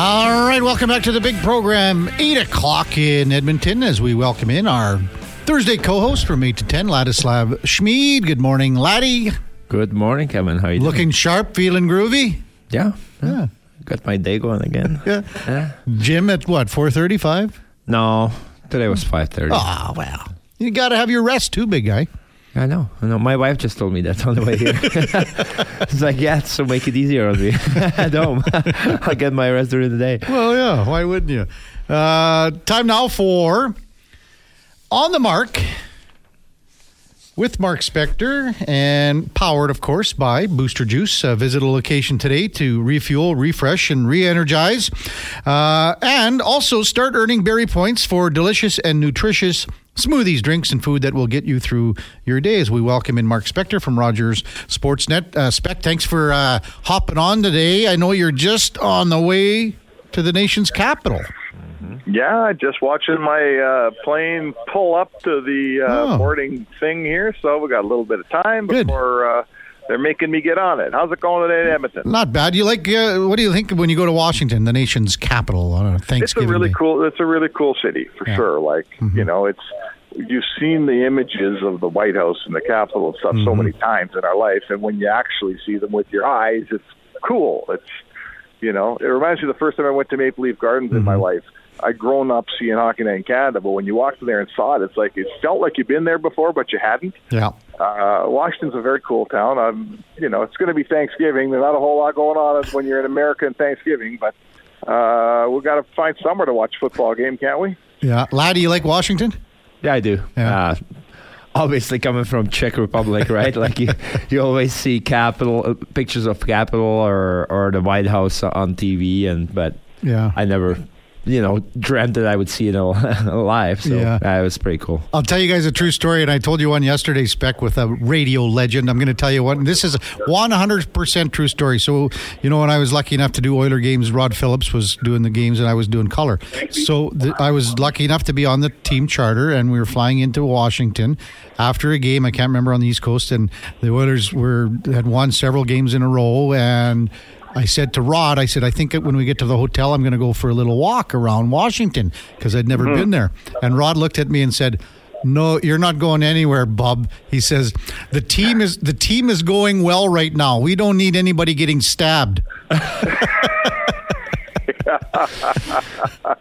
All right, welcome back to the big program. 8 o'clock in Edmonton as we welcome in our Thursday co host from 8 to 10, Ladislav Smid. Good morning, Laddie. Good morning, Kevin. How you Looking doing? sharp, feeling groovy? Yeah, Yeah. Got my day going again. Yeah. Yeah. Gym at what, 435? No, today was five thirty. Oh, well. You got to have your rest too, big guy. I know. I know. My wife just told me that on the way here. It's like, yeah, so make it easier on me at home. I'll get my rest during the day. Well, yeah. Why wouldn't you? Uh, time now for On the Mark with Mark Spector and powered, of course, by Booster Juice. Uh, visit a location today to refuel, refresh, and re energize. Uh, and also start earning berry points for delicious and nutritious smoothies, drinks, and food that will get you through your day. As we welcome in Mark Spector from Rogers Sportsnet. Uh, Spec, thanks for uh, hopping on today. I know you're just on the way to the nation's capital. Yeah, just watching my uh, plane pull up to the uh, Oh. boarding thing here, so we got a little bit of time before uh, they're making me get on it. How's it going today Edmonton? Not bad. You like? Uh, what do you think when you go to Washington, the nation's capital, on a It's a really Day? cool. It's a really cool city for Yeah. sure. Like you know, it's you've seen the images of the White House and the Capitol and stuff so many times in our life, and when you actually see them with your eyes, it's cool. It's you know, it reminds me of the first time I went to Maple Leaf Gardens in my life. I'd grown up seeing Hockey Night in Canada, but when you walked in there and saw it, it's like it felt like you've been there before, but you hadn't. Yeah. Uh, Washington's a very cool town. Um, you know, it's going to be Thanksgiving. There's not a whole lot going on when you're in America and Thanksgiving, but uh, we've got to find somewhere to watch a football game, can't we? Yeah. Laddie, you like Washington? Yeah, I do. Yeah. Uh, obviously, coming from Czech Republic, right? like you, you always see capital uh, pictures of capital or or the White House on TV, and but Yeah. I never, you know, dreamt that I would see it al- alive. So Yeah. uh, it was pretty cool. I'll tell you guys a true story, and I told you one yesterday, Spec, with a radio legend. I'm going to tell you one. This is a 100% true story. So, you know, when I was lucky enough to do Oiler games, Rod Phillips was doing the games, and I was doing color. So I was lucky enough to be on the team charter, and we were flying into Washington after a game. I can't remember on the East Coast, and the Oilers were had won several games in a row, and. I said to Rod, I said, I think that when we get to the hotel, I'm going to go for a little walk around Washington because I'd never been mm-hmm. there. And Rod looked at me and said, "No, you're not going anywhere, bub." He says, "The team is the team is going well right now. We don't need anybody getting stabbed." I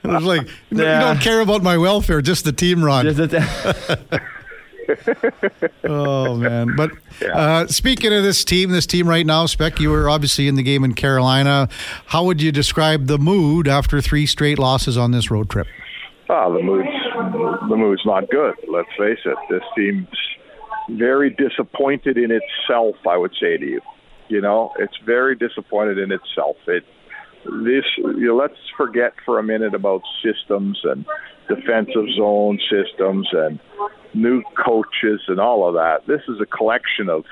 was like, "You Yeah. don't care about my welfare, just the team, Rod." Oh man! But uh, speaking of this team, this team right now, Spec, you were obviously in the game in Carolina. How would you describe the mood after three straight losses on this road trip? Ah, the mood's the mood's not good. Let's face it. This team's very disappointed in itself. I would say to you, you know, it's very disappointed in itself. It this you know, let's forget for a minute about systems and defensive zone systems and new coaches and all of that. This is a collection of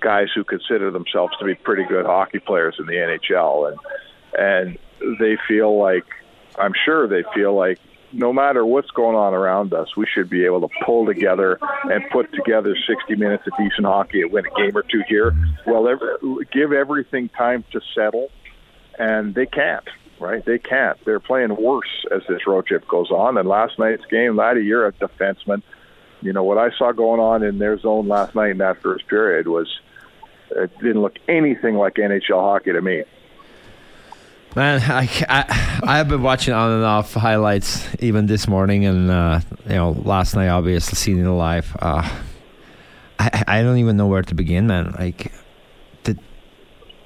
guys who consider themselves to be pretty good hockey players in the NHL and and they feel like I'm sure they feel like no matter what's going on around us, we should be able to pull together and put together 60 minutes of decent hockey and win a game or two here. Well, every, give everything time to settle, and they can't. Right? They can't. They're playing worse as this road trip goes on. And last night's game, Laddie, you're a defenseman. You know what I saw going on in their zone last night in that first period was it didn't look anything like NHL hockey to me. Man, I, I I have been watching on and off highlights even this morning and uh, you know last night obviously seeing it live. Uh, I I don't even know where to begin, man. Like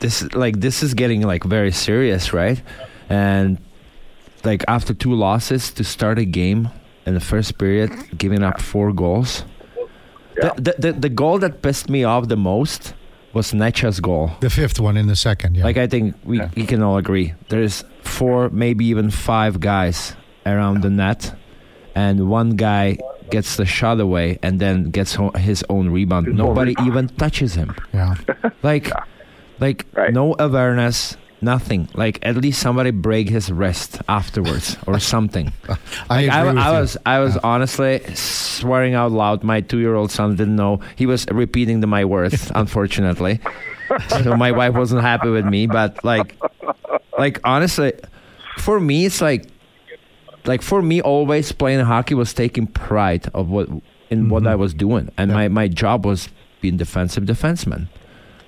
this like this is getting like very serious, right? And like after two losses to start a game in the first period, giving up four goals. Yeah. The, the, the the goal that pissed me off the most was Necas' goal. The fifth one in the second. Yeah. Like I think we, we can all agree. There's four, maybe even five guys around the net, and one guy gets the shot away and then gets ho- his own rebound. His Nobody rebound. even touches him. yeah. Like, like Right. no awareness, nothing. Like at least somebody break his wrist afterwards or something. I Like, I, agree with I you. was I was honestly swearing out loud. My two year old son didn't know. He was repeating the, my words, unfortunately. so my wife wasn't happy with me. But like, like honestly, for me, it's like, like for me, always playing hockey was taking pride of what in what mm-hmm. I was doing, and Yeah. my my job was being defensive defenseman,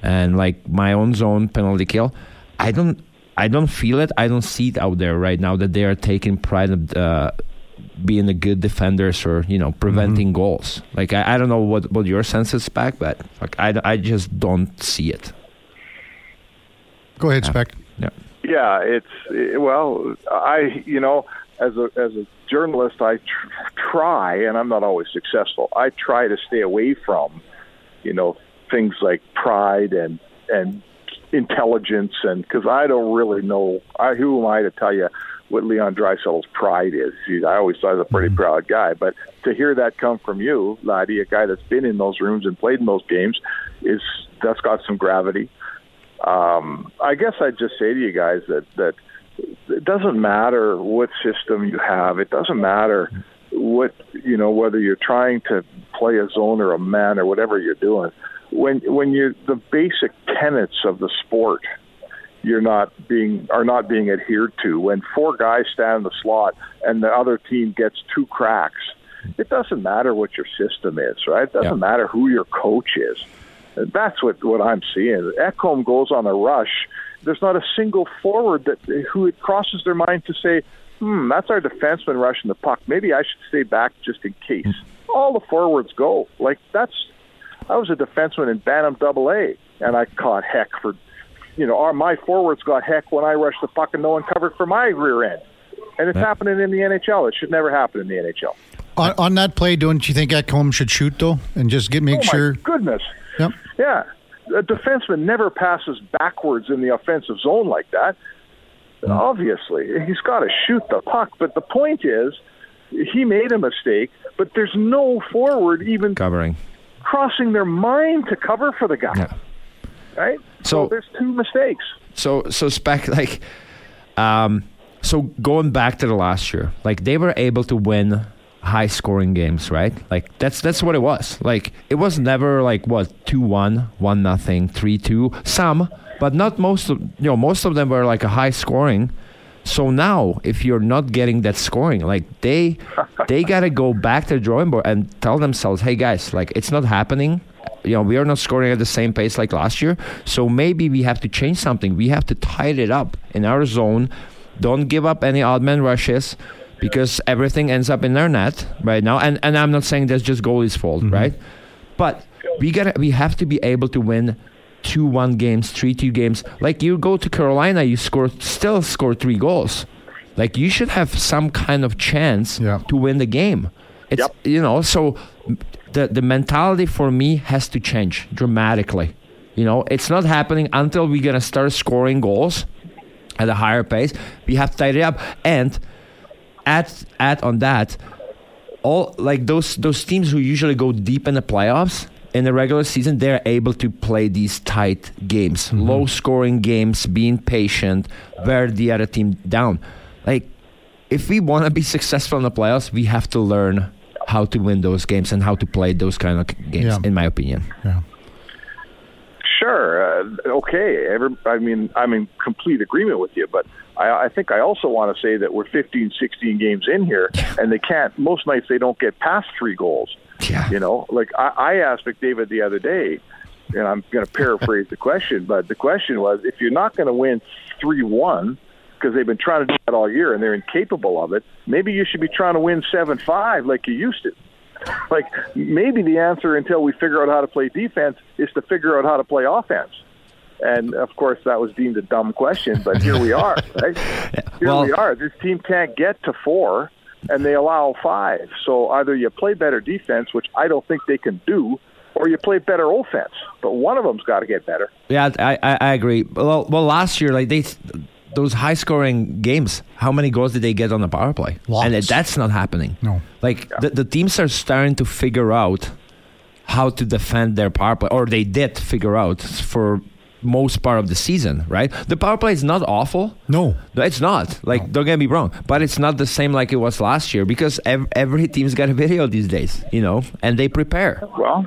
and like my own zone penalty kill. I don't. I don't feel it. I don't see it out there right now that they are taking pride of uh, being a good defenders or you know preventing goals. Like I, I don't know what, what your sense is back, but like I, I just don't see it. Go ahead, Spec. Yeah. Yeah, it's it, well, I you know, as a as a journalist, I tr- try, and I'm not always successful. I try to stay away from, you know, things like pride and and intelligence, and because I don't really know. I who am I to tell you what Leon Draisaitl's pride is? He, I always thought he was a pretty proud guy, but to hear that come from you, Laddie, a guy that's been in those rooms and played in those games, is that's got some gravity um, I guess I'd just say to you guys that that it doesn't matter what system you have. It doesn't matter what you know whether you're trying to play a zone or a man or whatever you're doing. When when you the basic tenets of the sport you're not being are not being adhered to. When four guys stand in the slot and the other team gets two cracks, it doesn't matter what your system is, right? It doesn't Yeah. matter who your coach is. That's what what I'm seeing. Ekholm goes on a rush. There's not a single forward that who it crosses their mind to say, "Hmm, that's our defenseman rushing the puck. Maybe I should stay back just in case." All the forwards go like that's. I was a defenseman in Bantam Double A, and I caught heck for, you know, our my forwards got heck when I rushed the puck and no one covered for my rear end, and it's Yeah. happening in the NHL. It should never happen in the NHL. On, on that play, don't you think Ekholm should shoot though, and just get make oh sure? goodness! Yep. Yeah, a defenseman never passes backwards in the offensive zone like that. Hmm. Obviously, he's got to shoot the puck. But the point is, he made a mistake. But there's no forward even Covering. Crossing their mind to cover for the guy. Yeah. Right. So- there's two mistakes. So so spec like um so going back to the last year, like they were able to win high scoring games, right? Like that's that's what it was. Like it was never like what 2-1, 1 nothing, 3-2, some, but not most of you know, most of them were like a high scoring. So now if you're not getting that scoring, like they they got to go back to the drawing board and tell themselves, "Hey guys, like it's not happening. You know we are not scoring at the same pace like last year. So maybe we have to change something. We have to tighten it up in our zone. Don't give up any odd man rushes because everything ends up in their net right now. And and i'm not saying that's just goalie's fault mm-hmm. right? But we gotta we have to be able to win two one games three two games. Like you go to carolina you score still score three goals. Like you should have some kind of chance Yeah. to win the game. It's Yep. you know so the the mentality for me has to change dramatically. You know it's not happening until we're gonna start scoring goals at a higher pace. We have to tighten it up and add add on that all like those those teams who usually go deep in the playoffs in the regular season they're able to play these tight games mm-hmm. low scoring games being patient wear the other team down like if we want to be successful in the playoffs we have to learn how to win those games and how to play those kind of games Yeah. in my opinion Yeah. Sure. Uh, okay. Every, I mean, I'm in complete agreement with you, but I, I think I also want to say that we're 15, 16 games in here, and they can't. Most nights they don't get past three goals. yeah You know, like I, I asked McDavid the other day, and I'm going to paraphrase the question, but the question was, if you're not going to win three one because they've been trying to do that all year and they're incapable of it, maybe you should be trying to win seven five like you used to. Like maybe the answer until we figure out how to play defense is to figure out how to play offense. And of course, that was deemed a dumb question, but here we are, right? Here Well- we are. This team can't get to four, and they allow five. So either you play better defense, which I don't think they can do, or you play better offense. But one of them's got to get better. Yeah, I, I, I agree. Well, well, last year, like they, those high scoring games, how many goals did they get on the power play? Lots. And that's not happening. No. Like the, the teams are starting to figure out how to defend their power play, or they did figure out for most part of the season, right? The power play is not awful. No. No, it's not. Like, don't get me wrong, but it's not the same like it was last year because ev- every team's got a video these days, you know, and they prepare. Well,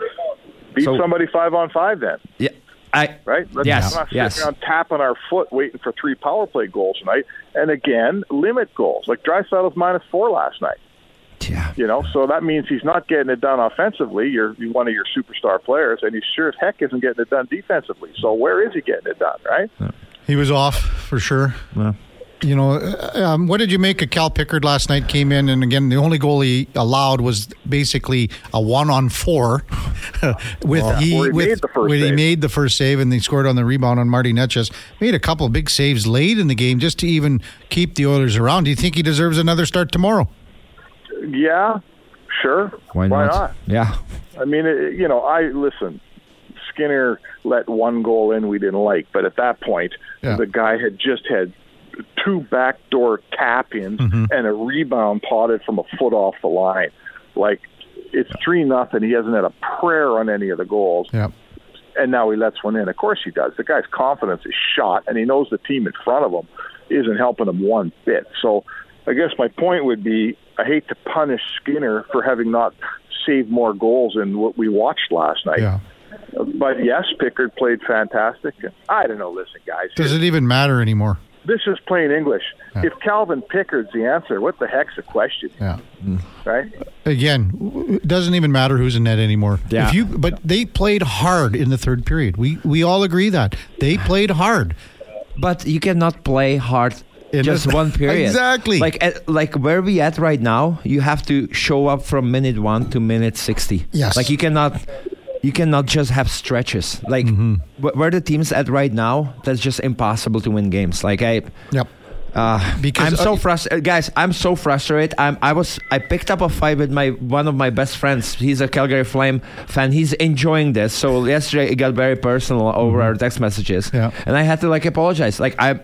beat So- somebody five on five then. Yeah, I right? Let's yes, not sit yes. around tapping our foot waiting for three power play goals tonight. And again, limit goals. Like Draisaitl was minus four last night. Yeah. You know, so that means he's not getting it done offensively. You're, you're one of your superstar players, and he sure as heck isn't getting it done defensively. So where is he getting it done, right? He was off for sure. Yeah. You know, uh, um, what did you make of Cal Pickard last night? Came in, and again, the only goal he allowed was basically a one on four. with he, he with made the first when he save. made the first save, and they scored on the rebound on Marty Necas. Made a couple of big saves late in the game just to even keep the Oilers around. Do you think he deserves another start tomorrow? Yeah, sure. Why not? Yeah. I mean, it, you know, I listen. Skinner let one goal in we didn't like, but at that point, Yeah. the guy had just had two backdoor tap ins Mm-hmm. and a rebound potted from a foot off the line. Like it's three nothing. He hasn't had a prayer on any of the goals, Yeah. and now he lets one in. Of course he does. The guy's confidence is shot, and he knows the team in front of him isn't helping him one bit. So, I guess my point would be, I hate to punish Skinner for having not saved more goals than what we watched last night. Yeah. But yes, Pickard played fantastic. I don't know. Listen, guys, Does it even matter anymore? This is plain English. Yeah. If Calvin Pickard's the answer, what the heck's the question, Yeah. Mm. right? Again, it doesn't even matter who's in net anymore. Yeah. If you, but they played hard in the third period. We we all agree that they played hard. But you cannot play hard In just the- one period. Exactly. Like at, like where we at right now, you have to show up from minute one to minute sixty. Yes. Like you cannot. You cannot just have stretches. Like Mm-hmm. wh- where the team's at right now, that's just impossible to win games. Like I, Yep. uh, Because, I'm so uh, frustrated, guys. I'm so frustrated. I'm. I was. I picked up a fight with my one of my best friends. He's a Calgary Flame fan. He's enjoying this. So yesterday it got very personal over our text messages. Yeah. And I had to like apologize. Like I,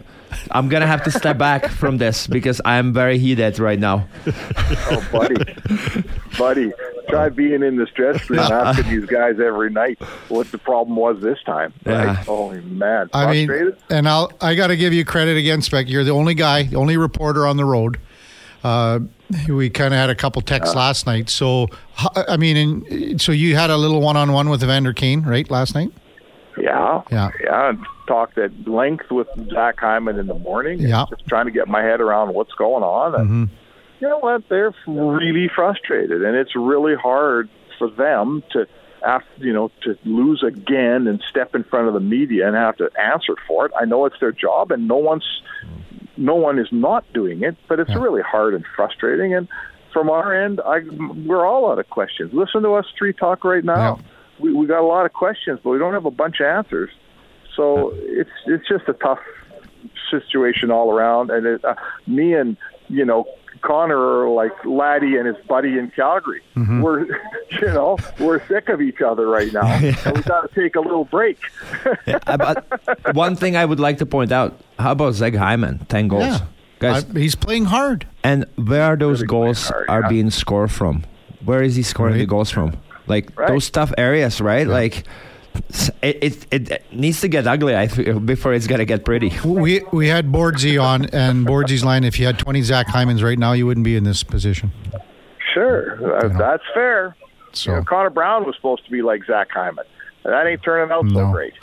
I'm gonna have to step back from this because I'm very heated right now. Oh, buddy, buddy, try being in the stress room asking these guys every night what the problem was this time. Right? Yeah. Holy man, I mean, and I'll I got to give you credit again, Spec. You're the only guy, the only reporter on the road. Uh, we kind of had a couple texts last night. So, I mean, and, so you had a little one-on-one with Evander Kane, right, last night? yeah, Yeah. yeah. Talked at length with Zach Hyman in the morning. Yeah. just trying to get my head around what's going on. And Mm-hmm. you know what? They're really frustrated, and it's really hard for them to. After, you know, to lose again and step in front of the media and have to answer for it. I know it's their job, and no one's no one is not doing it, but it's Yeah. really hard and frustrating. And from our end, I we're all out of questions. Listen to us three talk right now. Yeah. We we got a lot of questions, but we don't have a bunch of answers. So it's it's just a tough situation all around. And it, uh, me and you know Connor are like Laddie and his buddy in Calgary. We're you know we're sick of each other right now, and we got to take a little break. Uh, but one thing I would like to point out: How about Zach Hyman? Ten goals, Yeah. guys. I- he's playing hard. And where are those Really goals hard, are yeah. being scored from? Where is he scoring the goals from? Like Right. those tough areas, right? Like s- it, it it needs to get ugly I feel, before it's gonna get pretty. We we had Bordsey on, and Bordsy's line. If you had 20 Zach Hymans right now, you wouldn't be in this position. Sure, uh, Yeah. that's fair. So, You know, Connor Brown was supposed to be like Zach Hyman. And that ain't turning out so great.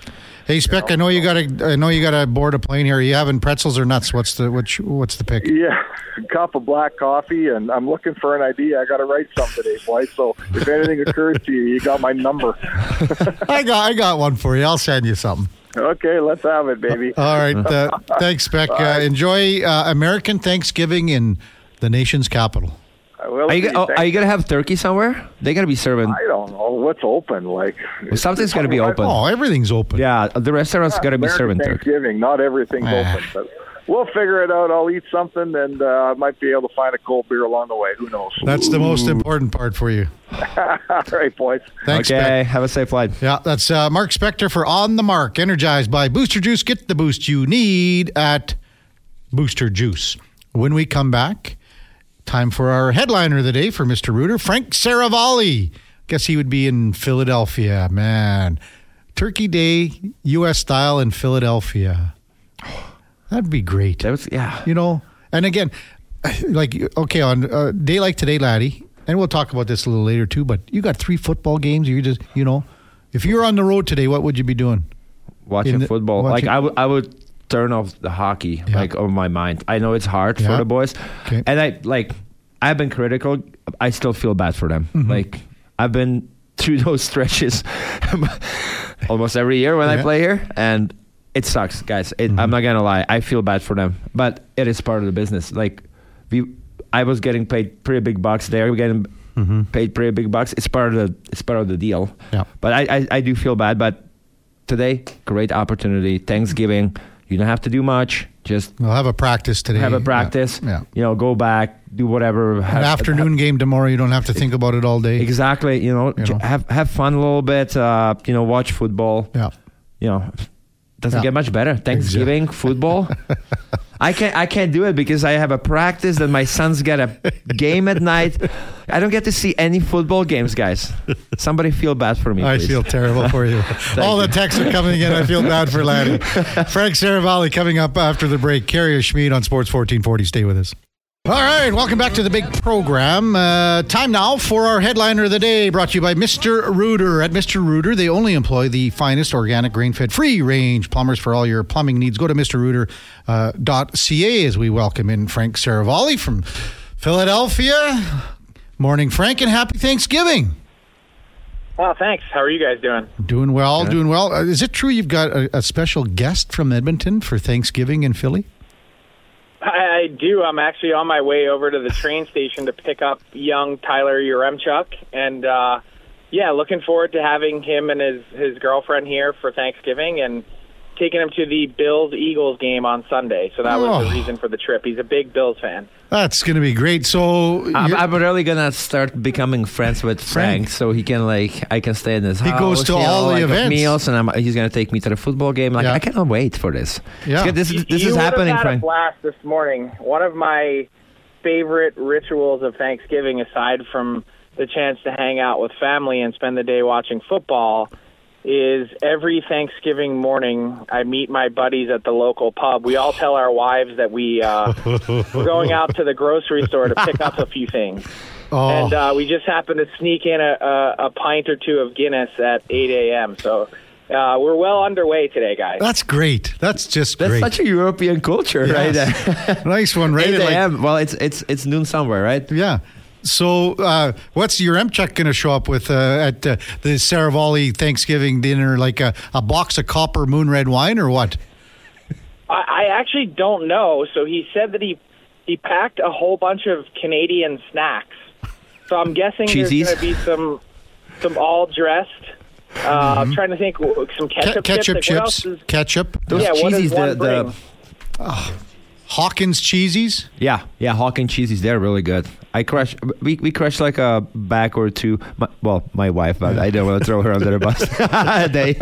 Hey Spec, I know you got to I know you got to board a plane here. Are you having pretzels or nuts? What's the which what's the pick? Yeah, a cup of black coffee, and I'm looking for an idea. I got to write something today, boy. So if anything occurs to you, you got my number. I got I got one for you. I'll send you something. Okay, let's have it, baby. All right. Uh, thanks, Spec. Uh, enjoy uh, American Thanksgiving in the nation's capital. I will Are you oh, are you gonna have turkey somewhere? They gotta be serving. I don't know what's open. Like Something's gotta be open. Oh, everything's open. Yeah, the restaurant's gotta be American serving turkey. Thanksgiving. Not everything's Ah. open, but we'll figure it out. I'll eat something, and uh, I might be able to find a cold beer along the way. Who knows? That's the most important part for you. All right, boys. Thanks, okay, Spec. have a safe flight. Yeah, that's uh, Mark Spector for On the Mark, energized by Booster Juice. Get the boost you need at Booster Juice. When we come back, time for our headliner of the day for Mr. Rooter, Frank Seravalli. Guess he would be in Philadelphia, man. Turkey Day, U.S. style in Philadelphia. That'd be great. That was yeah. You know, and again, like okay, on a day like today, laddie, and we'll talk about this a little later too. But you got three football games. You just, you know, if you're on the road today, what would you be doing? watching the- football. watching- Like I would I would turn off the hockey Yeah. like on my mind. I know it's hard Yeah. for the boys, Okay. and I like I've been critical. I still feel bad for them. Mm-hmm. Like I've been through those stretches almost every year when Yeah. I play here, and it sucks, guys. It, Mm-hmm. I'm not gonna lie. I feel bad for them, but it is part of the business. Like we, I was getting paid pretty big bucks. They're getting paid pretty big bucks. It's part of the it's part of the deal. Mm-hmm. Yeah. But I, I, I do feel bad. But today, great opportunity. Thanksgiving. You don't have to do much. Just We'll have a practice today. have a practice. Yeah. You know, go back, do whatever. An have- afternoon game tomorrow. You don't have to think about it all day. Exactly. You know, You know. have have fun a little bit. Uh, you know, watch football. Yeah. You know, doesn't Yeah. get much better. Thanksgiving football. I can't I can't do it because I have a practice that my sons get a game at night. I don't get to see any football games, guys. Somebody feel bad for me. I please. feel terrible for you. All the texts are coming in. I feel bad for Laddie. Frank Seravalli coming up after the break. Karius Smid on Sports 1440. Stay with us. All right, welcome back to the big program. Uh, time now for our headliner of the day, brought to you by Mr. Rooter. At Mr. Rooter, they only employ the finest organic, grain-fed, free-range plumbers for all your plumbing needs. Go to mrrooter.ca as we welcome in Frank Seravalli from Philadelphia. Morning, Frank, and happy Thanksgiving. Well, thanks. How are you guys doing? Doing well, doing well. Uh, is it true you've got a, a special guest from Edmonton for Thanksgiving in Philly? I, do. I'm actually on my way over to the train station to pick up young Tyler Yaremchuk, and uh, yeah, looking forward to having him and his his girlfriend here for Thanksgiving and taking him to the Bills Eagles game on Sunday. So that was Oh. the reason for the trip. He's a big Bills fan. That's going to be great. So I'm, I'm really gonna start becoming friends with Frank. Frank, so he can like I can stay in his He house. He goes to you know, all the like, have events. meals, and I'm, he's gonna take me to the football game. Like Yeah. I cannot wait for this. Yeah. It's- this is this you is happening, had Frank. A blast this morning. One of my favorite rituals of Thanksgiving, aside from the chance to hang out with family and spend the day watching football, is every Thanksgiving morning I meet my buddies at the local pub. We all tell our wives that we uh, we're going out to the grocery store to pick up a few things. oh, And uh, we just happened to sneak in a, a, a pint or two of Guinness at 8 a.m. So uh, we're well underway today, guys. that's great. That's just That's great. such a European culture, right? Nice one, right? 8 Like- a.m. well, it's it's it's noon somewhere, right? yeah. So, uh, what's Yaremchuk going to show up with uh, at uh, the Seravalli Thanksgiving dinner? Like a, a box of copper moon red wine or what? I, I actually don't know. So he said that he he packed a whole bunch of Canadian snacks. So I'm guessing Cheesies? there's going to be some some all dressed. Uh, I'm trying to think. Some Mm-hmm. Ke- ketchup, ketchup chips. Like, what chips, ketchup, Those Yeah, what does cheesies, one the, bring? Hawkins cheesies. yeah yeah Hawkins cheesies, they're really good. I crush we we crushed like a bag or two. My, well, my wife, but I don't want to throw her under the bus. they,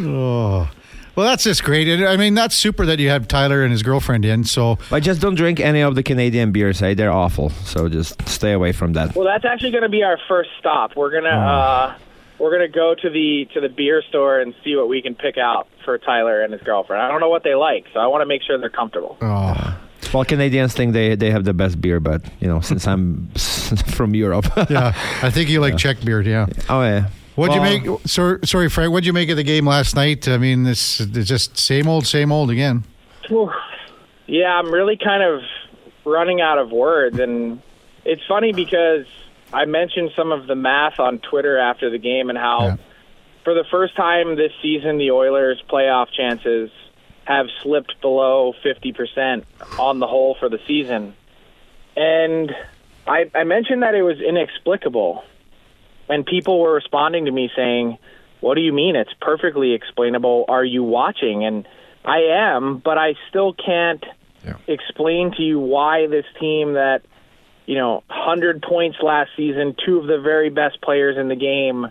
Oh. Well, that's just great. I mean, that's super that you have Tyler and his girlfriend in. So, but just don't drink any of the Canadian beers. Hey, they're awful. So just stay away from that. Well, that's actually going to be our first stop. We're gonna Oh. uh, we're gonna go to the to the beer store and see what we can pick out for Tyler and his girlfriend. I don't know what they like, so I want to make sure they're comfortable. oh. Well, Canadians think they they have the best beer, but you know, since I'm from Europe, yeah, I think you like Czech beer. Yeah. oh yeah. What'd Well, you make? Sorry, sorry, Frank. What'd you make of the game last night? I mean, this it's just same old, same old again. Whew. Yeah, I'm really kind of running out of words, and it's funny because I mentioned some of the math on Twitter after the game and how, Yeah. for the first time this season, the Oilers' playoff chances have slipped below 50% on the whole for the season. And I, I mentioned that it was inexplicable, and people were responding to me saying, what do you mean? It's perfectly explainable. Are you watching? And I am, but I still can't Yeah. explain to you why this team that, you know, 100 points last season, two of the very best players in the game,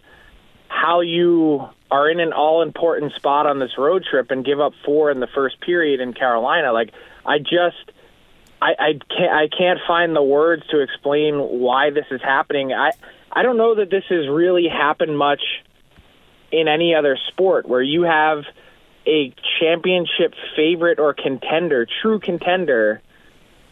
how you are in an all important spot on this road trip and give up four in the first period in Carolina. Like, I just. I, I can't I can't find the words to explain why this is happening. I I don't know that this has really happened much in any other sport where you have a championship favorite or contender, true contender,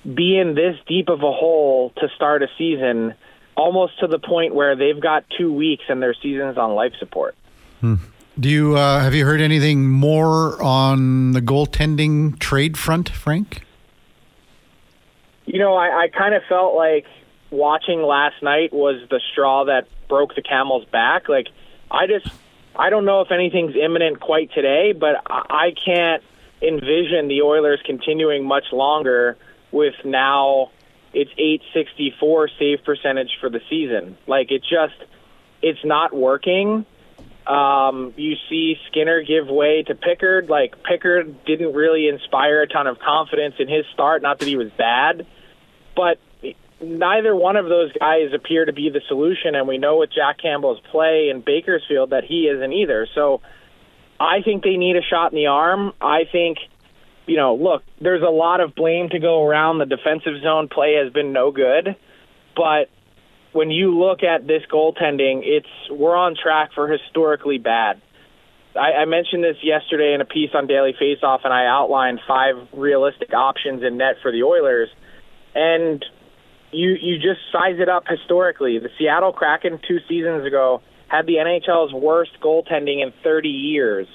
be in this deep of a hole to start a season, almost to the point where they've got two weeks and their season's on life support. Do you uh, have you heard anything more on the goaltending trade front, Frank? You know, I, I kind of felt like watching last night was the straw that broke the camel's back. Like, I just, I don't know if anything's imminent quite today, but I, I can't envision the Oilers continuing much longer with now it's 864 save percentage for the season. Like, it just, it's not working. Um, you see Skinner give way to Pickard. Like Pickard didn't really inspire a ton of confidence in his start. Not that he was bad, but neither one of those guys appear to be the solution. And we know with Jack Campbell's play in Bakersfield that he isn't either. So I think they need a shot in the arm. I think, you know, look, there's a lot of blame to go around. The defensive zone play has been no good, but when you look at this goaltending, it's we're on track for historically bad. I, I mentioned this yesterday in a piece on Daily Faceoff, and I outlined five realistic options in net for the Oilers, and you you just size it up historically. The Seattle Kraken two seasons ago had the NHL's worst goaltending in 30 years,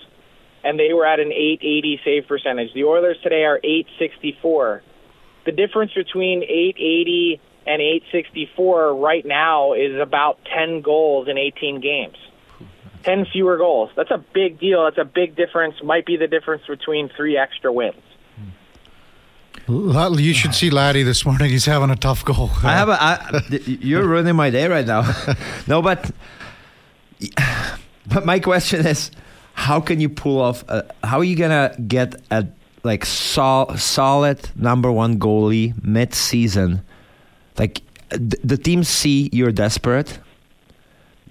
and they were at an 880 save percentage. The Oilers today are 864. The difference between 880 and 864 right now is about 10 goals in 18 games. 10 fewer goals. That's a big deal. That's a big difference. Might be the difference between three extra wins. You should see Laddie this morning. He's having a tough goal. I have a. I, you're ruining my day right now. no, but but my question is, how can you pull off? A, how are you gonna get a like sol- solid number one goalie mid season? Like the teams see you're desperate.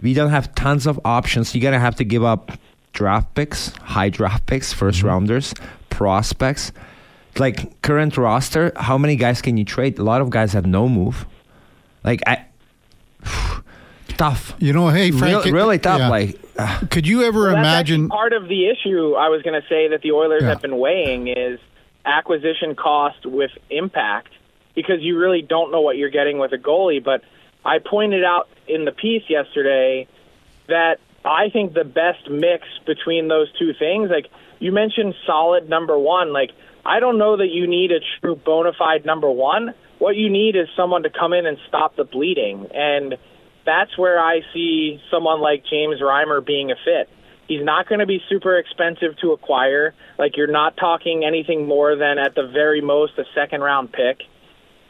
We don't have tons of options. You're gonna have to give up draft picks, high draft picks, 1st mm-hmm. rounders, prospects. Like current roster, how many guys can you trade? A lot of guys have no move. Like I, tough. You know, hey, Frank, Real, really tough. Yeah. Like, uh, could you ever well, imagine? part of the issue I was going to say that the Oilers yeah. have been weighing is acquisition cost with impact because you really don't know what you're getting with a goalie. But I pointed out in the piece yesterday that I think the best mix between those two things, like you mentioned solid number one, like I don't know that you need a true bona fide number one. What you need is someone to come in and stop the bleeding. And that's where I see someone like James Reimer being a fit. He's not going to be super expensive to acquire. Like you're not talking anything more than at the very most a second round pick.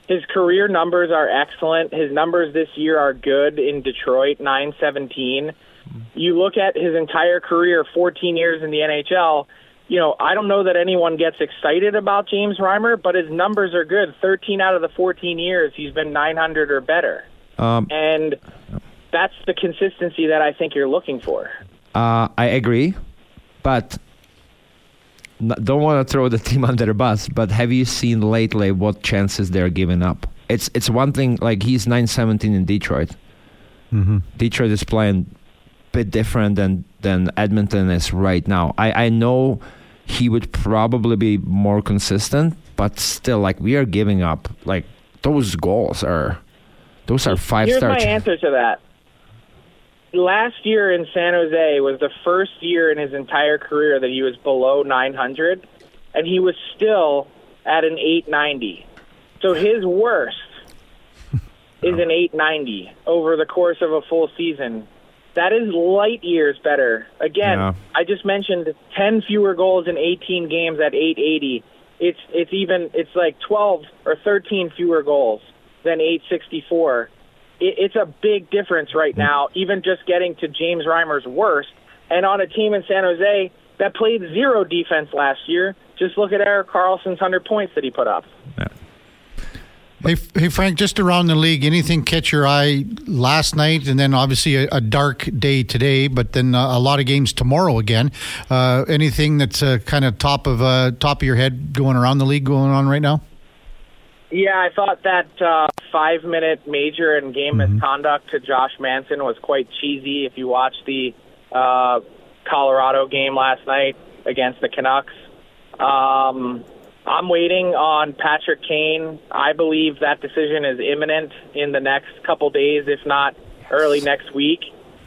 His career numbers are excellent. His numbers this year are good in Detroit, 917. You look at his entire career, 14 years in the NHL. You know, I don't know that anyone gets excited about James Reimer, but his numbers are good. 13 out of the 14 years, he's been 900 or better. Um, and that's the consistency that I think you're looking for. Uh, I agree, but don't want to throw the team under the bus, but have you seen lately what chances they're giving up? It's it's one thing like he's 917 in Detroit. Mm-hmm. Detroit is playing a bit different than than Edmonton is right now. I I know he would probably be more consistent, but still, like we are giving up like those goals are those are five Here's star. Here's my answer to that last year in San Jose was the first year in his entire career that he was below 900, and he was still at an 890. So his worst is an 890 over the course of a full season. That is light years better. Again, yeah. I just mentioned 10 fewer goals in 18 games at 880. It's it's even it's like 12 or 13 fewer goals than 864 it, it's a big difference right mm-hmm. now, even just getting to James Reimer's worst. And on a team in San Jose that played zero defense last year, just look at Erik Karlsson's 100 points that he put up. Yeah. Hey, hey, Frank, just around the league, anything catch your eye last night, and then obviously a, a dark day today, but then uh, a lot of games tomorrow again. Uh, anything that's uh, kind of top of uh, top of your head going around the league going on right now? Yeah, I thought that uh, five minute major and game mm-hmm. misconduct to Josh Manson was quite cheesy. If you watch the uh, Colorado game last night against the Canucks, um, I'm waiting on Patrick Kane. I believe that decision is imminent in the next couple days, if not early next week.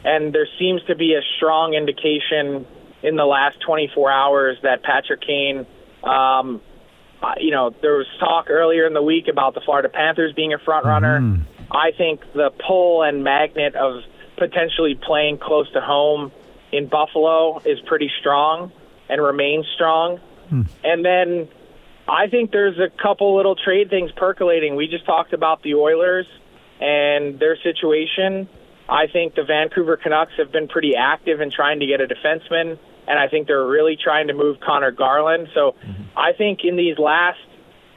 And there seems to be a strong indication in the last 24 hours that Patrick Kane. Um, uh, you know, there was talk earlier in the week about the Florida Panthers being a front runner. Mm-hmm. I think the pull and magnet of potentially playing close to home in Buffalo is pretty strong and remains strong. And then I think there's a couple little trade things percolating. We just talked about the Oilers and their situation. I think the Vancouver Canucks have been pretty active in trying to get a defenseman, and I think they're really trying to move Conor Garland. So I think in these last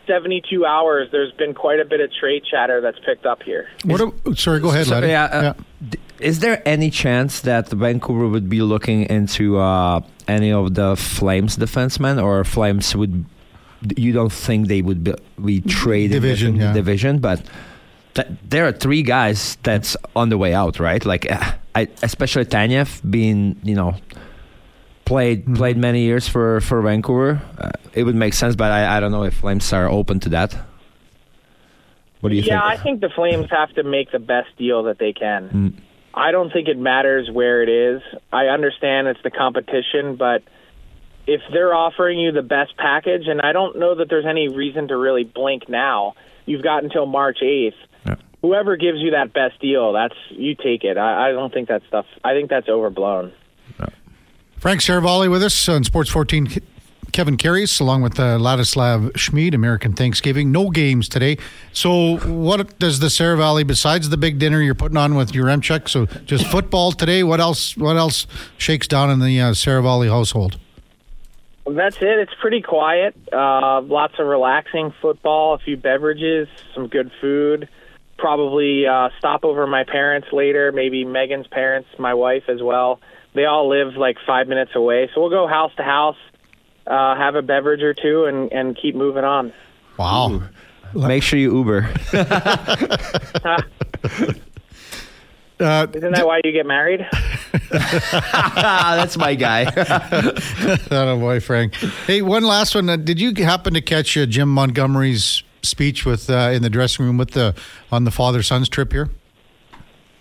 72 hours, there's been quite a bit of trade chatter that's picked up here. What? A, sorry, go ahead, So, Laddie. yeah, uh, d- Is there any chance that Vancouver would be looking into uh, any of the Flames defensemen, or Flames would? You don't think they would be, be traded Division, yeah. division, but th- there are three guys that's on the way out, right? Like, uh, I, especially Tanev being, you know, played Mm-hmm. played many years for for Vancouver. Uh, it would make sense, but I, I don't know if Flames are open to that. What do you yeah, think? Yeah, I think the Flames have to make the best deal that they can. Mm. I don't think it matters where it is. I understand it's the competition, but if they're offering you the best package, and I don't know that there's any reason to really blink now, you've got until March 8th. Yeah. Whoever gives you that best deal, that's you take it. I, I don't think that stuff. I think that's overblown. Frank Seravalli with us on Sports 14. Kevin Karius, along with uh, Ladislav Smid, American Thanksgiving. No games today. So, what does the Seravalli, besides the big dinner you're putting on with Yaremchuk, so just football today? What else? What else shakes down in the uh, Seravalli household? That's it. It's pretty quiet. Uh, lots of relaxing football, a few beverages, some good food. Probably uh, stop over my parents later, maybe Megan's parents, my wife as well. They all live like five minutes away, so we'll go house to house, uh, have a beverage or two, and, and keep moving on. Wow. Make sure you Uber. Uh, Isn't that why you get married? that's my guy. oh boy, Frank. Hey, one last one. Uh, did you happen to catch uh, Jim Montgomery's speech with uh, in the dressing room with the on the father sons trip here?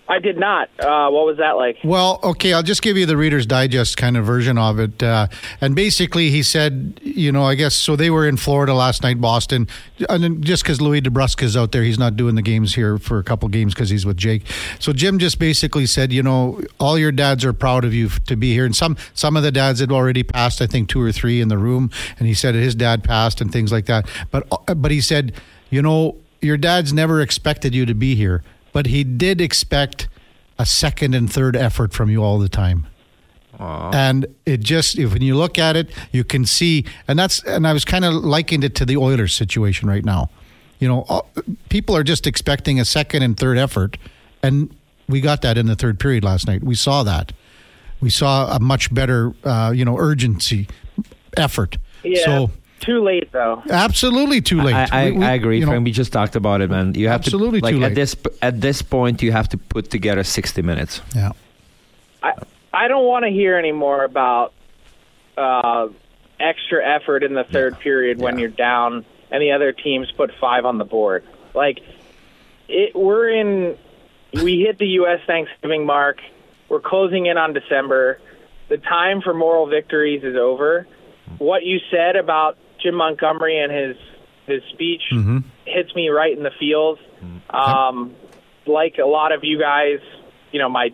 I did not. Uh, what was that like? Well, okay, I'll just give you the Reader's Digest kind of version of it. Uh, and basically, he said, you know, I guess, so they were in Florida last night, Boston. And just because Louis DeBrusk is out there, he's not doing the games here for a couple games because he's with Jake. So Jim just basically said, you know, all your dads are proud of you to be here. And some, some of the dads had already passed, I think two or three in the room. And he said his dad passed and things like that. But, uh, but he said, you know, your dad's never expected you to be here, but he did expect a second and third effort from you all the time. And it just, if when you look at it, you can see, and that's, and I was kind of likened it to the Oilers situation right now. You know, all- people are just expecting a second and third effort, and we got that in the third period last night. We saw that. We saw a much better, uh, you know, urgency, effort. Yeah. So Too late though. absolutely too late. I, I, We- we- I agree. you know, Frank. we just talked about it, man. You have Absolutely to like too late. at this at this point you have to put together sixty minutes. yeah. I I don't want to hear any more about uh, extra effort in the third period when Yeah. you're down and the other teams put five on the board. Like it, we're in, we hit the U.S. Thanksgiving mark. We're closing in on December. The time for moral victories is over. What you said about Jim Montgomery and his his speech hits me right in the feels. Um, like a lot of you guys, you know, my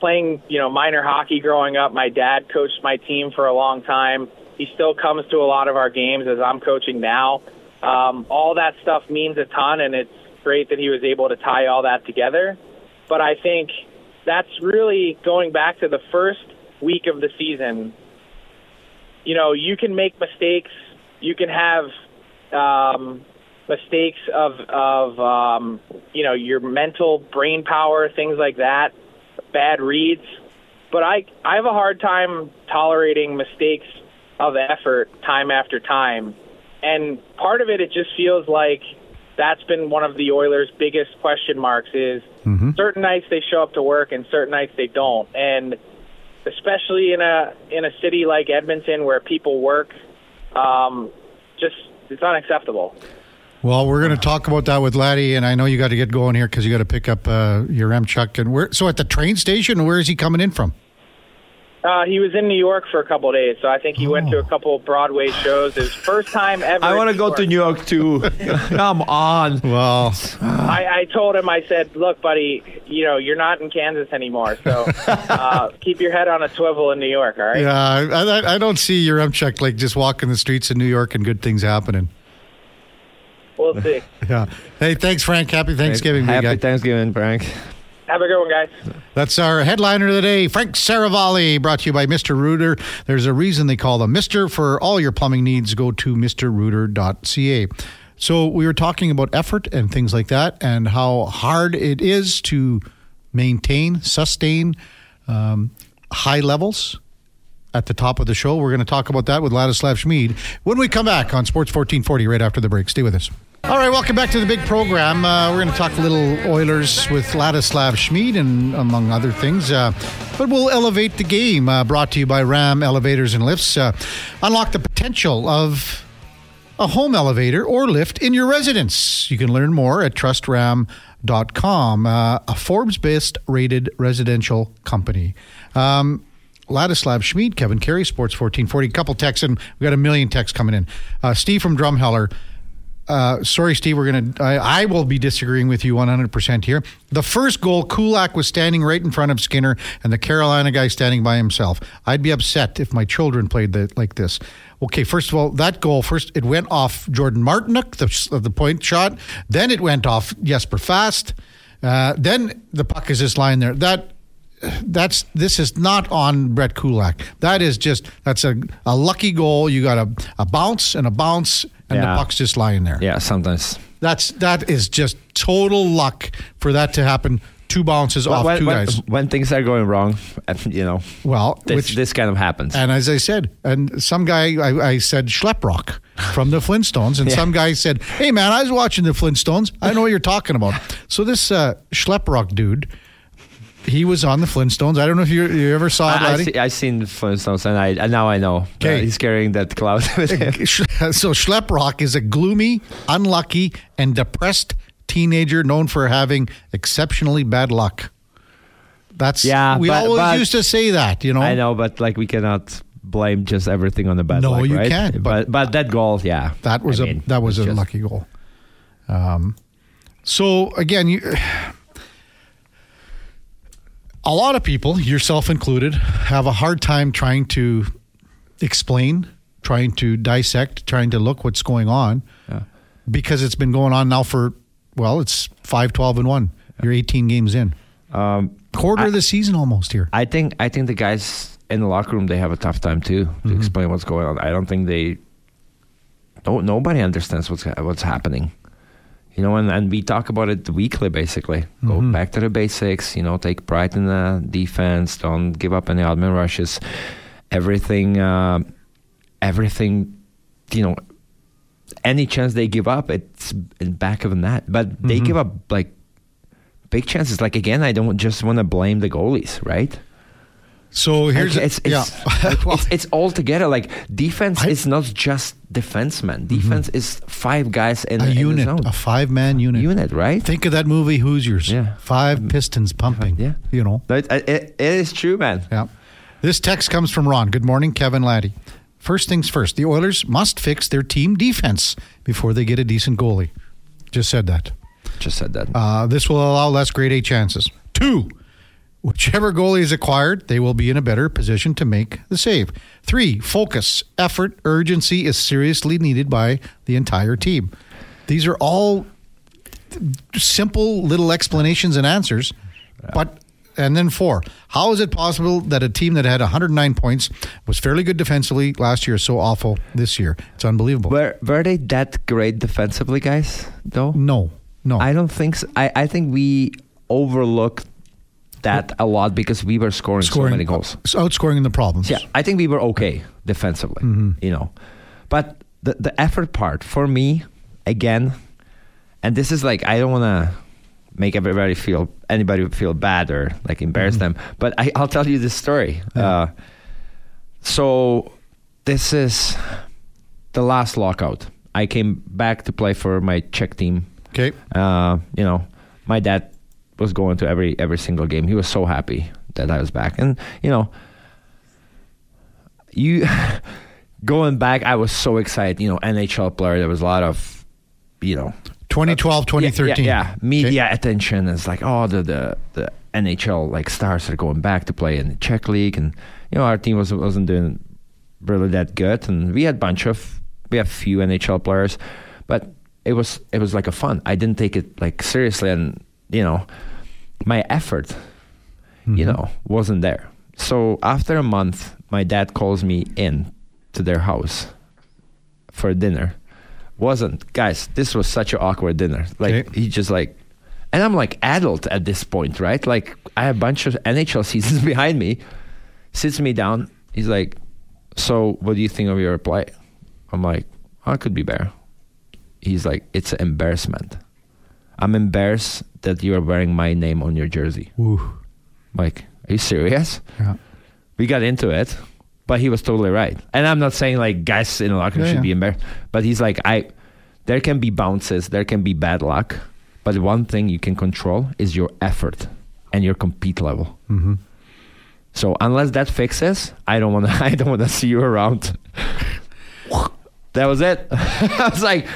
playing, you know, minor hockey growing up, my dad coached my team for a long time. He still comes to a lot of our games as I'm coaching now. Um, all that stuff means a ton, and it's great that he was able to tie all that together. But I think that's really going back to the first week of the season. You know, you can make mistakes. You can have um, mistakes of of um, you know your mental brain power, things like that, bad reads. But I I have a hard time tolerating mistakes of effort time after time, and part of it it just feels like that's been one of the Oilers' biggest question marks is mhm certain nights they show up to work and certain nights they don't, and especially in a in a city like Edmonton where people work, um, just it's unacceptable. Well, we're going to talk about that with Laddie, and I know you got to get going here because you got to pick up uh, Yaremchuk. And where? So at the train station, where is he coming in from? Uh, he was in New York for a couple of days, so I think he went to a couple Broadway shows. His first time ever. I want to go to New York too. Come on. Well, I, I told him, I said, "Look, buddy, you know you're not in Kansas anymore, so uh, keep your head on a swivel in New York, all right?" yeah, I, I don't see Yaremchuk like just walking the streets of New York and good things happening. We'll see. Yeah. Hey, thanks, Frank. Happy Thanksgiving, big Happy. Thanksgiving, Frank. Have a good one, guys. That's our headliner of the day, Frank Seravalli, brought to you by Mr. Rooter. There's a reason they call them Mr. For all your plumbing needs, go to mrrooter.ca. So we were talking about effort and things like that and how hard it is to maintain, sustain um, high levels at the top of the show. We're going to talk about that with Ladislav Smid when we come back on Sports 1440 right after the break. Stay with us. All right, welcome back to the big program. Uh, we're going to talk a little Oilers with Ladislav Smid and among other things. Uh, but we'll elevate the game. Uh, brought to you by Ram Elevators and Lifts. Uh, unlock the potential of a home elevator or lift in your residence. You can learn more at trustram.com, uh, a Forbes based rated residential company. Um, Ladislav Smid, Kevin Karius, Sports 1440. Couple texts, and we got a million texts coming in. Uh, Steve from Drumheller. Uh, sorry, Steve. We're gonna. I, I will be disagreeing with you 100 percent here. The first goal, Kulak was standing right in front of Skinner, and the Carolina guy standing by himself. I'd be upset if my children played the, like this. Okay, first of all, that goal first it went off Jordan Martinook, the the point shot. Then it went off Jesper Fast. Uh, then the puck is just lying there. That that's this is not on Brett Kulak. That is just that's a, a lucky goal. You got a, a bounce and a bounce, and Yeah. the puck's just lying there. Yeah, sometimes. That's that is just total luck for that to happen. Two bounces off when, two when- guys. when things are going wrong, you know, Well, this, which this kind of happens. and as I said, and some guy I, I said Schleprock from the Flintstones, and Yeah. some guy said, "Hey man, I was watching the Flintstones. I know what you're talking about." So this uh, Schleprock dude, he was on the Flintstones. I don't know if you you ever saw it, I, I, Laddie. see, I seen the Flintstones, and I and now I know. Okay. Uh, he's carrying that cloud with him. so Schleprock is a gloomy, unlucky, and depressed teenager known for having exceptionally bad luck. That's Yeah, We but- always but- used to say that, you know. I know, but like we cannot blame just everything on the bad No, luck, you right? can't, But but that goal, yeah, That was I a mean, that was a just- lucky goal. Um, so again, you, a lot of people, yourself included, have a hard time trying to explain, trying to dissect, trying to look what's going on, Yeah. because it's been going on now for well, it's 5, 12, and one. You're 18 games in, Um, quarter I- of the season almost here. I think I think the guys in the locker room they have a tough time too to Mm-hmm. explain what's going on. I don't think they. No, nobody understands what's what's happening. You know, and, and we talk about it weekly. Basically, go Mm-hmm. back to the basics. You know, take pride in the defense. Don't give up any odd-man rushes. Everything, uh, everything. You know, any chance they give up, it's in back of the net. But they Mm-hmm. give up like big chances. Like again, I don't just want to blame the goalies, right? So here's Like, it's it's, yeah. like, it's it's all together. Like defense I- is not just defensemen. Mm-hmm. Defense is five guys in a in unit, a five man unit. unit, right? Think of that movie Hoosiers. Yeah. Five pistons uh-huh, pumping. Yeah. You know. It, uh, it, it is true, man. Yeah. This text comes from Ron. Good morning, Kevin Laddie. First things first, the Oilers must fix their team defense before they get a decent goalie. Just said that. Just said that. Uh, this will allow less grade A chances. Two, whichever goalie is acquired, they will be in a better position to make the save. Three, focus, effort, urgency is seriously needed by the entire team. These are all simple little explanations and answers, but and then four, how is it possible that a team that had 109 points was fairly good defensively last year so awful this year? It's unbelievable. were were they that great defensively, guys? Though no, no. I don't think so. I I think we overlooked that a lot because we were scoring, so many goals. So outscoring the problems. Yeah, I think we were okay defensively, Mm-hmm. you know. But the the effort part for me, again, and this is like I don't want to make everybody feel anybody feel bad or like embarrass them, but I, I'll tell you this story. Mm-hmm. Yeah. Uh, so this is the last lockout. I came back to play for my Czech team Okay. uh, you know, my dad was going to every every single game. He was so happy that I was back, and you know, you going back, I was so excited. You know, NHL player. There was a lot of, you know, 2012, 2013. Uh, yeah, yeah, media Okay. attention is like, oh, the, the the NHL like stars are going back to play in the Czech league, and you know our team was wasn't doing really that good, and we had a bunch of we have few NHL players, but it was it was like a fun. I didn't take it like seriously, and you know, my effort, you mm-hmm. know, wasn't there. So after a month, my dad calls me in to their house for dinner. Wasn't guys? This was such an awkward dinner. Like Okay. he just like, and I'm like adult at this point, right? Like I have a bunch of NHL seasons behind me. Sits me down. He's like, "So, what do you think of your play?" I'm like, oh, "I could be better." He's like, "It's an embarrassment. I'm embarrassed that you are wearing my name on your jersey." Ooh. Like, are you serious? Yeah. we got into it, but he was totally right. And I'm not saying like guys in locker room Yeah, should yeah. be embarrassed, but he's like, I, there can be bounces, there can be bad luck, but one thing you can control is your effort and your compete level. Mm-hmm. So unless that fixes, I don't want to. I don't want to see you around. that was it. I was like,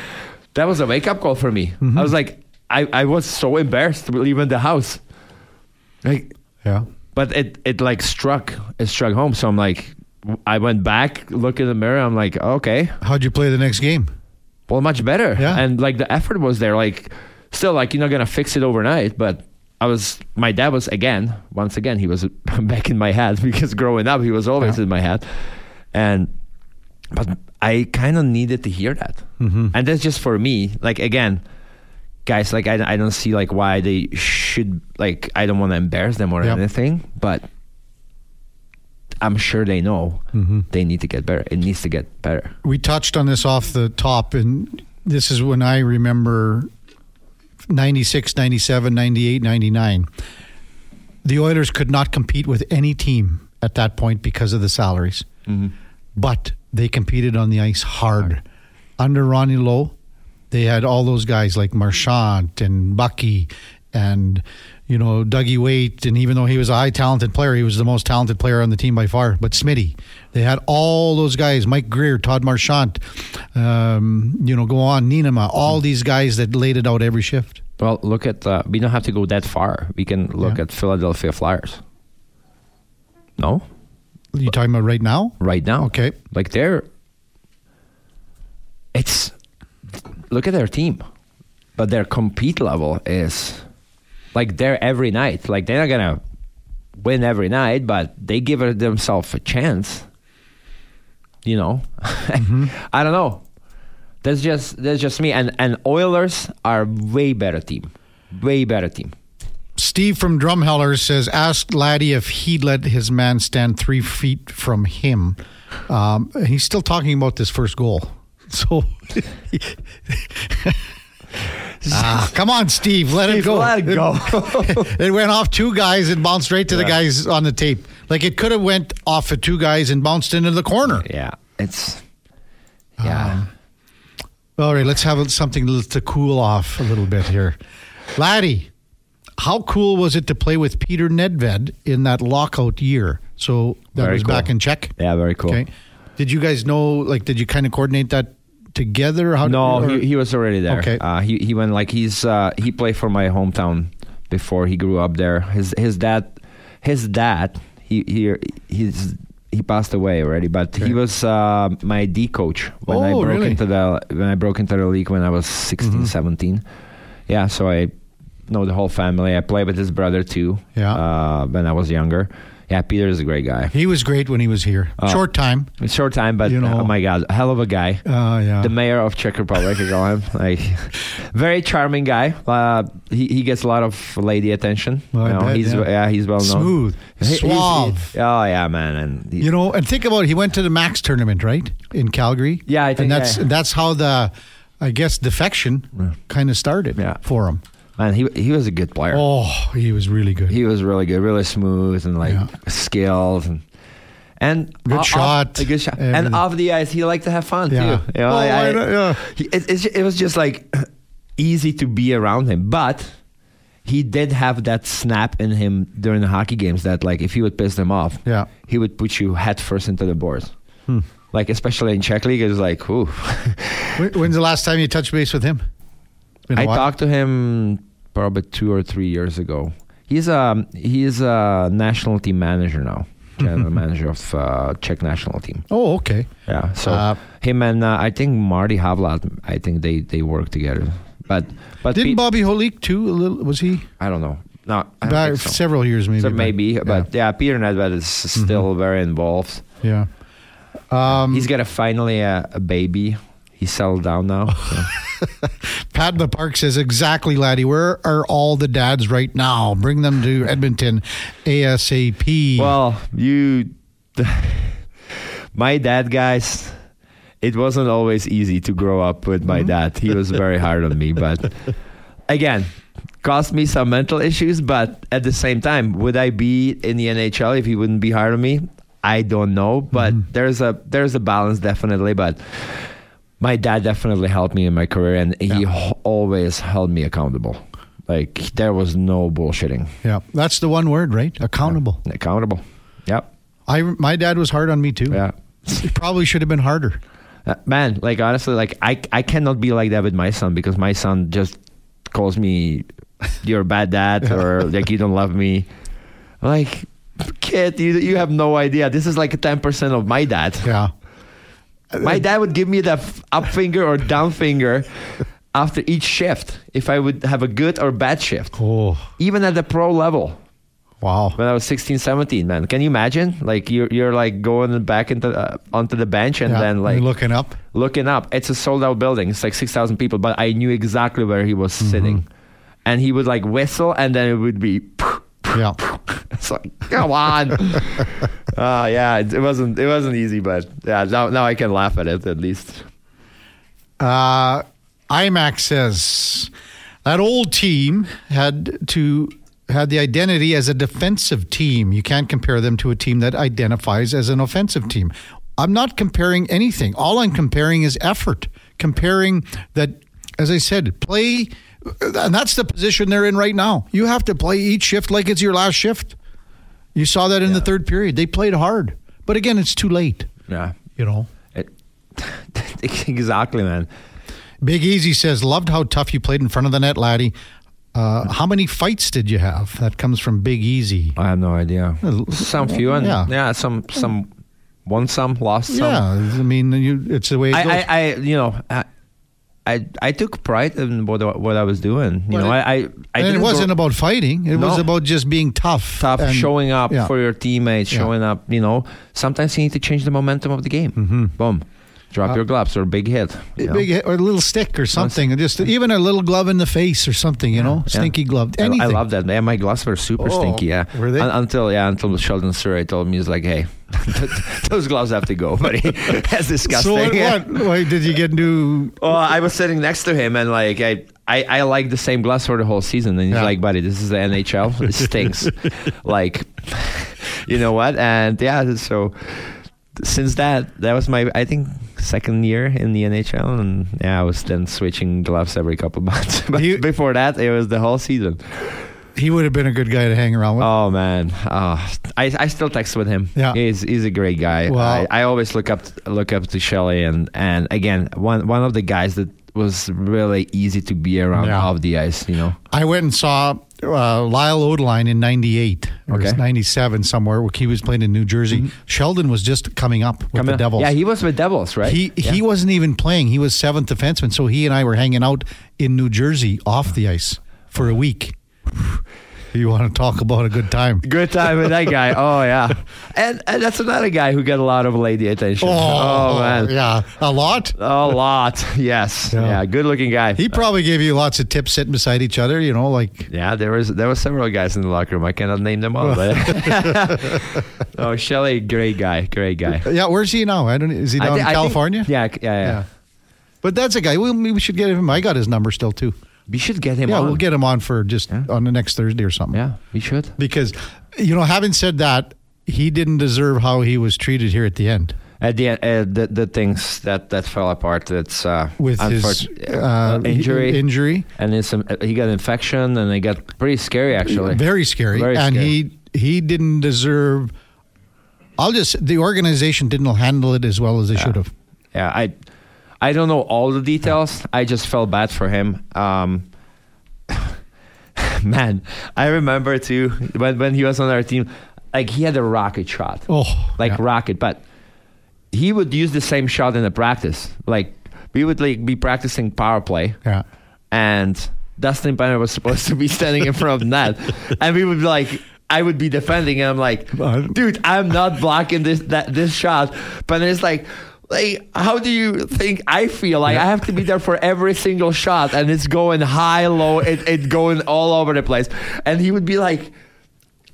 that was a wake up call for me. Mm-hmm. I was like, I, I was so embarrassed leaving the house. Like Yeah. but it it like struck it struck home so i'm like i went back look in the mirror i'm like okay How'd you play the next game? well much better Yeah. and like the effort was there like still like you're not gonna fix it overnight but i was my dad was again once again he was back in my head because growing up he was always Yeah. in my head and but i kind of needed to hear that Mhm. and that's just for me like again guys like I, I don't see like why they should like i don't want to embarrass them or Yep. anything but i'm sure they know Mhm. they need to get better it needs to get better We touched on this off the top, and this is when I remember 96, 97, 98, 99. The Oilers could not compete with any team at that point because of the salaries, but they competed on the ice hard. Under Ronnie Low, they had all those guys like Marchant and Bucky and you know Dougie Weight, and even though he was a high talented player, he was the most talented player on the team by far. But Smitty, they had all those guys: Mike Grier, Todd Marchant, um, you know, go on, Niinimaa, all these guys that laid it out every shift. well look at uh, we don't have to go that far we can look Yeah. at philadelphia flyers no You talking about right now? right now Okay. like they're it's look at their team but their compete level is like they're every night. Like they're not gonna win every night but they give themselves a chance you know? I don't know. That's just that's just me. And and oilers are way better team. Way better team. Steve from Drumheller says, ask Laddie if he'd let his man stand three feet from him. Um, he's still talking about this first goal. So, ah, come on, Steve, let it go. let it go. it went off two guys and bounced right to the guys on the tape. Like it could have went off of two guys and bounced into the corner. yeah it's yeah All right, let's have something to to cool off a little bit here. Laddie, how cool was it to play with Peter Nedved in that lockout year? So that Very was back in Czech. yeah very cool Okay. Did you guys know? Like, did you kind of coordinate that together? How No, did, he, he was already there. Okay. Uh, he he went like he's uh, he played for my hometown before he grew up there. His his dad, his dad, he he he's he passed away already, but Okay. he was uh, my D coach when I Oh, broke really? into the when I broke into the league when I was 16, Mhm. 17. Yeah, so I know the whole family. I played with his brother too. Yeah. uh, when I was younger. Yeah, Peter is a great guy. he was great when he was here. Oh. Short time. Short time, but You know- oh my god, hell of a guy Uh, yeah. the mayor of Czech Republic, I call him. Like, very charming guy. Uh, he he gets a lot of lady attention. Well, you know, bet, he's yeah. he's well known. Smooth, He- suave. he- oh yeah, man, and he- you know, and think about it. He went to the Mac's tournament, right, in Calgary. Yeah, I think, and that's yeah. that's how the, I guess, defection Yeah. kind of started Yeah. for him. Man, he he was a good player. Oh, he was really good. He was really good, really smooth, and like Yeah. skilled and. And Good off- shot, a good shot, everything. and off the ice, he liked to have fun Yeah. too. You know, Oh, I- I yeah. he- it, it was just like easy to be around him, but he did have that snap in him during the hockey games that like if he would piss them off, Yeah. he would put you head first into the boards. Hmm. Like especially in Czech league, it was like, ooh. When's the last time you touched base with him? I talked to him probably two or three years ago. He's a he's a national team manager now, general manager of uh, Czech national team. Oh, okay. Yeah, so Uh, him and uh, I think Marty Havlat, I think they they work together. But but Didn't Pete- Bobby Holik too? A little was he? I don't know. No, don't Back so. several years maybe. So maybe, Yeah. but yeah, Peter Nedved is still very involved. yeah. Um, He's got a finally a, a baby. He's settled down now. so. Pat in the Park says exactly, laddie. Where are all the dads right now? Bring them to Edmonton, ASAP. Well, you, my dad, guys, it wasn't always easy to grow up with my mm-hmm. dad. He was very hard on me, but again, cost me some mental issues. But at the same time, would I be in the NHL if he wouldn't be hard on me? I don't know, but mm-hmm. there's a there's a balance definitely. But my dad definitely helped me in my career, and he h- always held me accountable. Like there was no bullshitting. yeah, that's the one word, right? Accountable. Accountable. Yep. I my dad was hard on me too. Yeah. It probably should have been harder. Uh, man, like honestly, like I I cannot be like that with my son because my son just calls me you're a bad dad or like you don't love me. Like kid, you you have no idea. This is like ten percent of my dad. Yeah. My dad would give me the f- up finger or down finger after each shift if I would have a good or bad shift. Oh, Even at the pro level. wow. When I was 16, 17, man. Can you imagine? Like you're you're like going back into uh, onto the bench and Yeah, then like looking up. looking up. It's a sold out building. It's like 6,000 people, but I knew exactly where he was Mm-hmm. sitting. And he would like whistle and then it would be. Yeah. It's like, come on. uh, yeah, it, it wasn't it wasn't easy, but yeah, now, now I can laugh at it at least. Uh, IMAX says that old team had to had the identity as a defensive team. You can't compare them to a team that identifies as an offensive team. I'm not comparing anything. All I'm comparing is effort. Comparing that, as I said, play, and that's the position they're in right now. You have to play each shift like it's your last shift. You saw that in the third period. They played hard, but again, it's too late. Yeah. You know. It, exactly, man. Big Easy says, loved how tough you played in front of the net, laddie. Uh, how many fights did you have? That comes from Big Easy. I have no idea. Uh, Some few and yeah. yeah, some some won some, lost some. Yeah, I mean, you, it's the way it goes. I, I, I, you know, I, I, I took pride in what I- what I was doing. You But know, it- I, I, I and it wasn't go about fighting. It was about just being tough. tough, and- showing up yeah. for your teammates, Yeah. showing up. You know, sometimes you need to change the momentum of the game. Mm-hmm. Boom, drop Uh, your gloves or big hit. A big hit or a little stick or something, just even a little glove in the face or something, you know, Yeah. stinky glove. I- Anything. I love that. Yeah, my gloves were super Oh, stinky. Yeah, were they? Un- until yeah, until Sheldon Souray told me he's like, hey, those gloves have to go, buddy. That's disgusting. So what? What? Why did you get new? Well, I was sitting next to him, and like I, I, I like the same gloves for the whole season. And he's Yeah. like, "Buddy, this is the NHL. It stinks." like, you know what? And yeah, so since that, that was my, I think, second year in the NHL, and yeah, I was then switching gloves every couple months. but You- before that, it was the whole season. He would have been a good guy to hang around with. Oh man, oh, I, I still text with him. Yeah. he's he's a great guy. Well- I, I always look up look up to Shelley, and and again, one one of the guys that was really easy to be around Yeah. off the ice. You know, I went and saw uh, Lyle Odelein in '98 or Okay. '97 somewhere. Where he was playing in New Jersey. Sheldon was just coming up with Come the Devils. Yeah, he was with Devils, right? He Yeah. he wasn't even playing. He was seventh defenseman. So he and I were hanging out in New Jersey off the ice for a week. You want to talk about a good time? Good time with that guy. Oh yeah, and, and that's another guy who got a lot of lady attention. Oh, oh, man, yeah, a lot. a lot. Yes, Yeah. yeah, good looking guy. He probably gave you lots of tips sitting beside each other. You know, like Yeah, there was there was several guys in the locker room. I cannot name them all. But oh, Shelley, great guy, great guy. yeah. Where's he now? I don't. Is he down thi- in I think- California? yeah, yeah, yeah, Yeah. But that's a guy. We, we should get him. I got his number still too. We should get him Yeah, on. we'll get him on for just Yeah. on the next Thursday or something. Yeah, we should. Because, you know, having said that, he didn't deserve how he was treated here at the end At the end, uh, the the things that that fell apart. It's uh, with his unfortunate- uh, injury, Injury. and it's um, he got infection, and it got pretty scary actually. Very scary. Very and scary. he he didn't deserve I'll just the organization didn't handle it as well as they should have. Yeah, I I don't know all the details. I just felt bad for him. Um, man, I remember too when when he was on our team, like he had a rocket shot. Oh, like yeah. rocket, but he would use the same shot in the practice. Like we would like be practicing power play, Yeah. and Dustin Penner was supposed to be standing in front of net, and we would be like. I would be defending, and I'm like, dude, I'm not blocking this that this shot. But it's like, like, how do you think I feel? Like I have to be there for every single shot, and it's going high, low, it it going all over the place. And he would be like,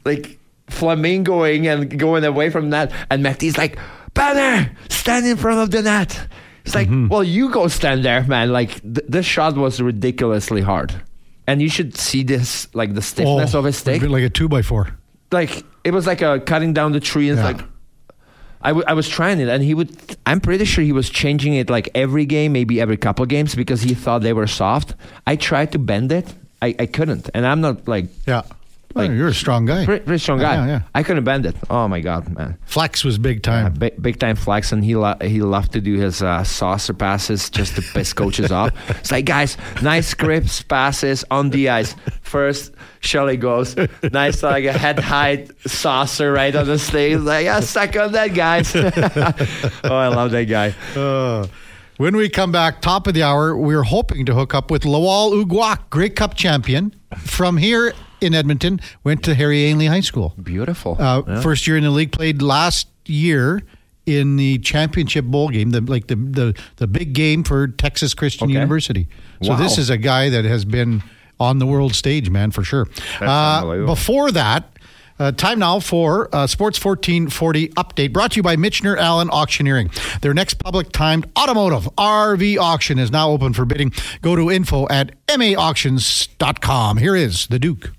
like flamingoing and going away from that. And Mehdi's like, Penner, stand in front of the net. It's like, mm-hmm. well, you go stand there, man. Like th- this shot was ridiculously hard, and you should see this, like the stiffness Oh, of his stick. like a two by four. Like it was like a cutting down the tree. And Yeah. It's like. I, w- I was trying it, and he would. I'm pretty sure he was changing it like every game, maybe every couple games, because he thought they were soft. I tried to bend it, I, I couldn't, and I'm not like Yeah. Well, Like- you're a strong guy. pretty, pretty strong guy. Yeah, yeah. I couldn't bend it. Oh my god, man! Flex was big time. Big, big time flex, and he lo- he loved to do his uh, saucer passes just to piss coaches off. It's like, guys, nice grips passes on the ice. First, Shelly goes, nice like a head height saucer right on the stage. Like, yeah, suck on that, guys. oh, I love that guy. Uh, when we come back, top of the hour, we're hoping to hook up with Lawal Uguak, Grey Cup champion from here in Edmonton, went to Harry Ainlay High School. Beautiful. Uh, Yeah. First year in the league, played last year in the championship bowl game, the like the the, the big game for Texas Christian Okay. University. So Wow. this is a guy that has been on the world stage, man, for sure. Uh, before that. Uh, time now for uh, Sports 1440 update brought to you by Michener Allen Auctioneering. Their next public timed automotive RV auction is now open for bidding. Go to info at maauctions.com. Here is the Duke.